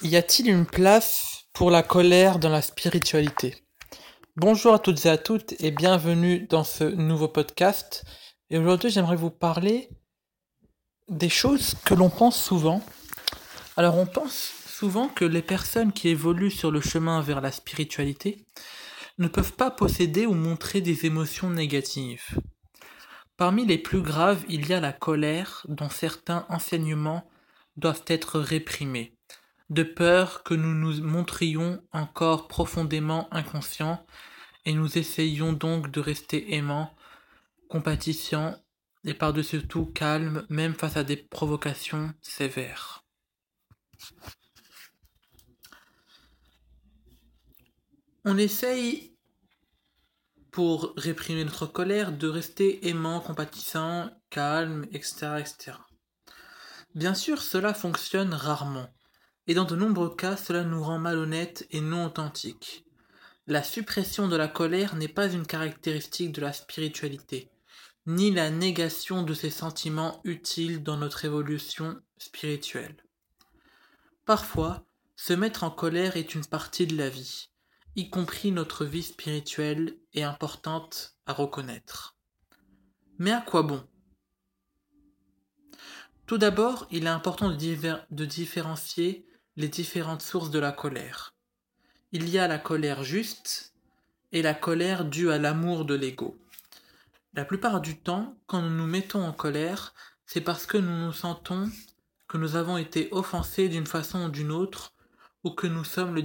Y a-t-il une place pour la colère dans la spiritualité? Bonjour à toutes et à toutes et bienvenue dans ce nouveau podcast. Et aujourd'hui, j'aimerais vous parler des choses que l'on pense souvent. Alors, on pense souvent que les personnes qui évoluent sur le chemin vers la spiritualité ne peuvent pas posséder ou montrer des émotions négatives. Parmi les plus graves, il y a la colère dont certains enseignements doivent être réprimés de peur que nous nous montrions encore profondément inconscients, et nous essayions donc de rester aimants, compatissants et par-dessus tout calmes, même face à des provocations sévères. On essaye, pour réprimer notre colère, de rester aimant, compatissant, calme, etc., etc. Bien sûr, cela fonctionne rarement et dans de nombreux cas cela nous rend malhonnêtes et non authentiques. La suppression de la colère n'est pas une caractéristique de la spiritualité, ni la négation de ces sentiments utiles dans notre évolution spirituelle. Parfois, se mettre en colère est une partie de la vie, y compris notre vie spirituelle est importante à reconnaître. Mais à quoi bon? Tout d'abord, il est important de, de différencier les différentes sources de la colère. Il y a la colère juste et la colère due à l'amour de l'ego. La plupart du temps, quand nous nous mettons en colère, c'est parce que nous nous sentons que nous avons été offensés d'une façon ou d'une autre, ou que nous sommes le,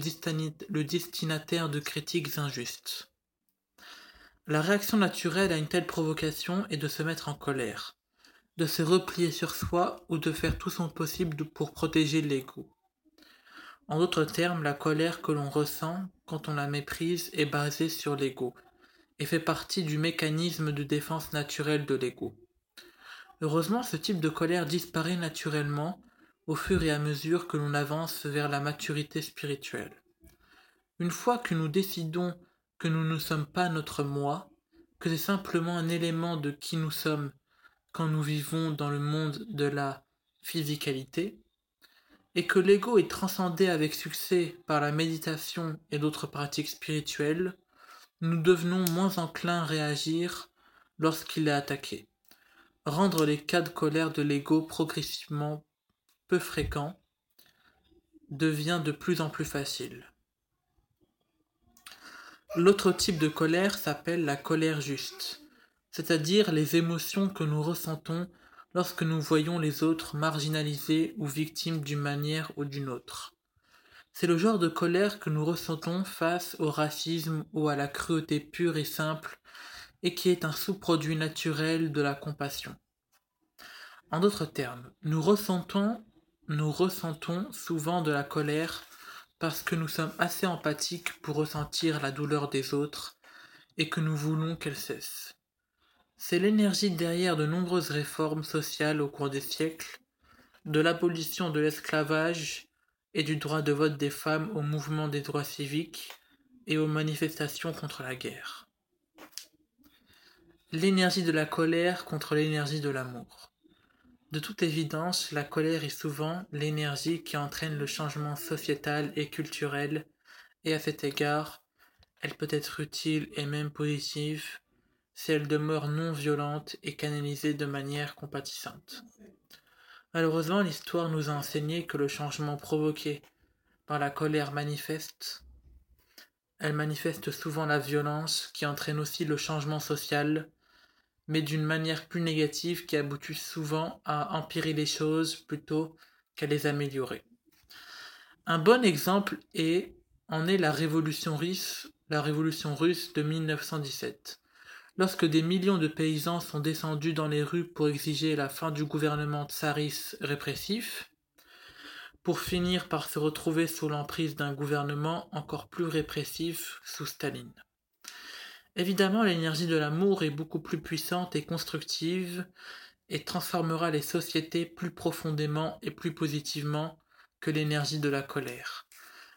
le destinataire de critiques injustes. La réaction naturelle à une telle provocation est de se mettre en colère, de se replier sur soi ou de faire tout son possible pour protéger l'ego. En d'autres termes, la colère que l'on ressent quand on la méprise est basée sur l'ego et fait partie du mécanisme de défense naturelle de l'ego. Heureusement, ce type de colère disparaît naturellement au fur et à mesure que l'on avance vers la maturité spirituelle. Une fois que nous décidons que nous ne sommes pas notre moi, que c'est simplement un élément de qui nous sommes quand nous vivons dans le monde de la physicalité, et que l'ego est transcendé avec succès par la méditation et d'autres pratiques spirituelles, nous devenons moins enclins à réagir lorsqu'il est attaqué. Rendre les cas de colère de l'ego progressivement peu fréquents devient de plus en plus facile. L'autre type de colère s'appelle la colère juste, c'est-à-dire les émotions que nous ressentons lorsque nous voyons les autres marginalisés ou victimes d'une manière ou d'une autre. C'est le genre de colère que nous ressentons face au racisme ou à la cruauté pure et simple et qui est un sous-produit naturel de la compassion. En d'autres termes, nous ressentons, nous ressentons souvent de la colère parce que nous sommes assez empathiques pour ressentir la douleur des autres et que nous voulons qu'elle cesse. C'est l'énergie derrière de nombreuses réformes sociales au cours des siècles, de l'abolition de l'esclavage et du droit de vote des femmes au mouvement des droits civiques et aux manifestations contre la guerre. L'énergie de la colère contre l'énergie de l'amour. De toute évidence, la colère est souvent l'énergie qui entraîne le changement sociétal et culturel, et à cet égard, elle peut être utile et même positive, si elle demeure non violente et canalisée de manière compatissante. Malheureusement, l'histoire nous a enseigné que le changement provoqué par la colère manifeste, elle manifeste souvent la violence qui entraîne aussi le changement social, mais d'une manière plus négative qui aboutit souvent à empirer les choses plutôt qu'à les améliorer. Un bon exemple est, en est la révolution russe, la révolution russe de 1917. Lorsque des millions de paysans sont descendus dans les rues pour exiger la fin du gouvernement tsariste répressif, pour finir par se retrouver sous l'emprise d'un gouvernement encore plus répressif sous Staline. Évidemment, l'énergie de l'amour est beaucoup plus puissante et constructive et transformera les sociétés plus profondément et plus positivement que l'énergie de la colère.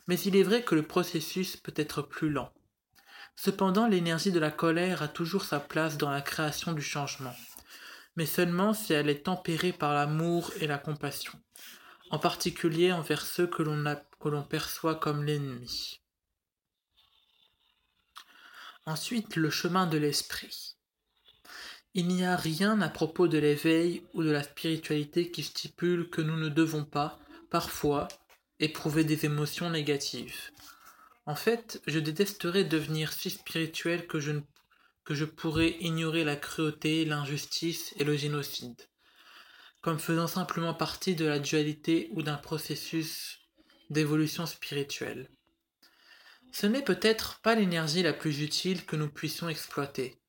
Mais il est vrai que le processus peut être plus lent. Cependant, l'énergie de la colère a toujours sa place dans la création du changement, mais seulement si elle est tempérée par l'amour et la compassion, en particulier envers ceux que l'on perçoit comme l'ennemi. Ensuite, le chemin de l'esprit. Il n'y a rien à propos de l'éveil ou de la spiritualité qui stipule que nous ne devons pas, parfois, éprouver des émotions négatives. En fait, je détesterais devenir si spirituel que je, que je pourrais ignorer la cruauté, l'injustice et le génocide, comme faisant simplement partie de la dualité ou d'un processus d'évolution spirituelle. Ce n'est peut-être pas l'énergie la plus utile que nous puissions exploiter,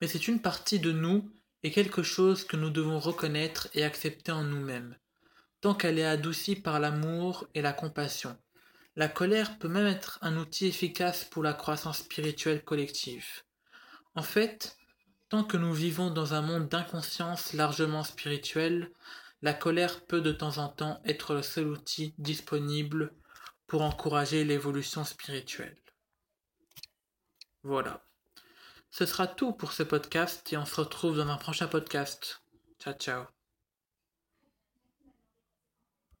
mais c'est une partie de nous et quelque chose que nous devons reconnaître et accepter en nous-mêmes, tant qu'elle est adoucie par l'amour et la compassion. La colère peut même être un outil efficace pour la croissance spirituelle collective. En fait, tant que nous vivons dans un monde d'inconscience largement spirituel, la colère peut de temps en temps être le seul outil disponible pour encourager l'évolution spirituelle. Voilà. Ce sera tout pour ce podcast et on se retrouve dans un prochain podcast. Ciao ciao.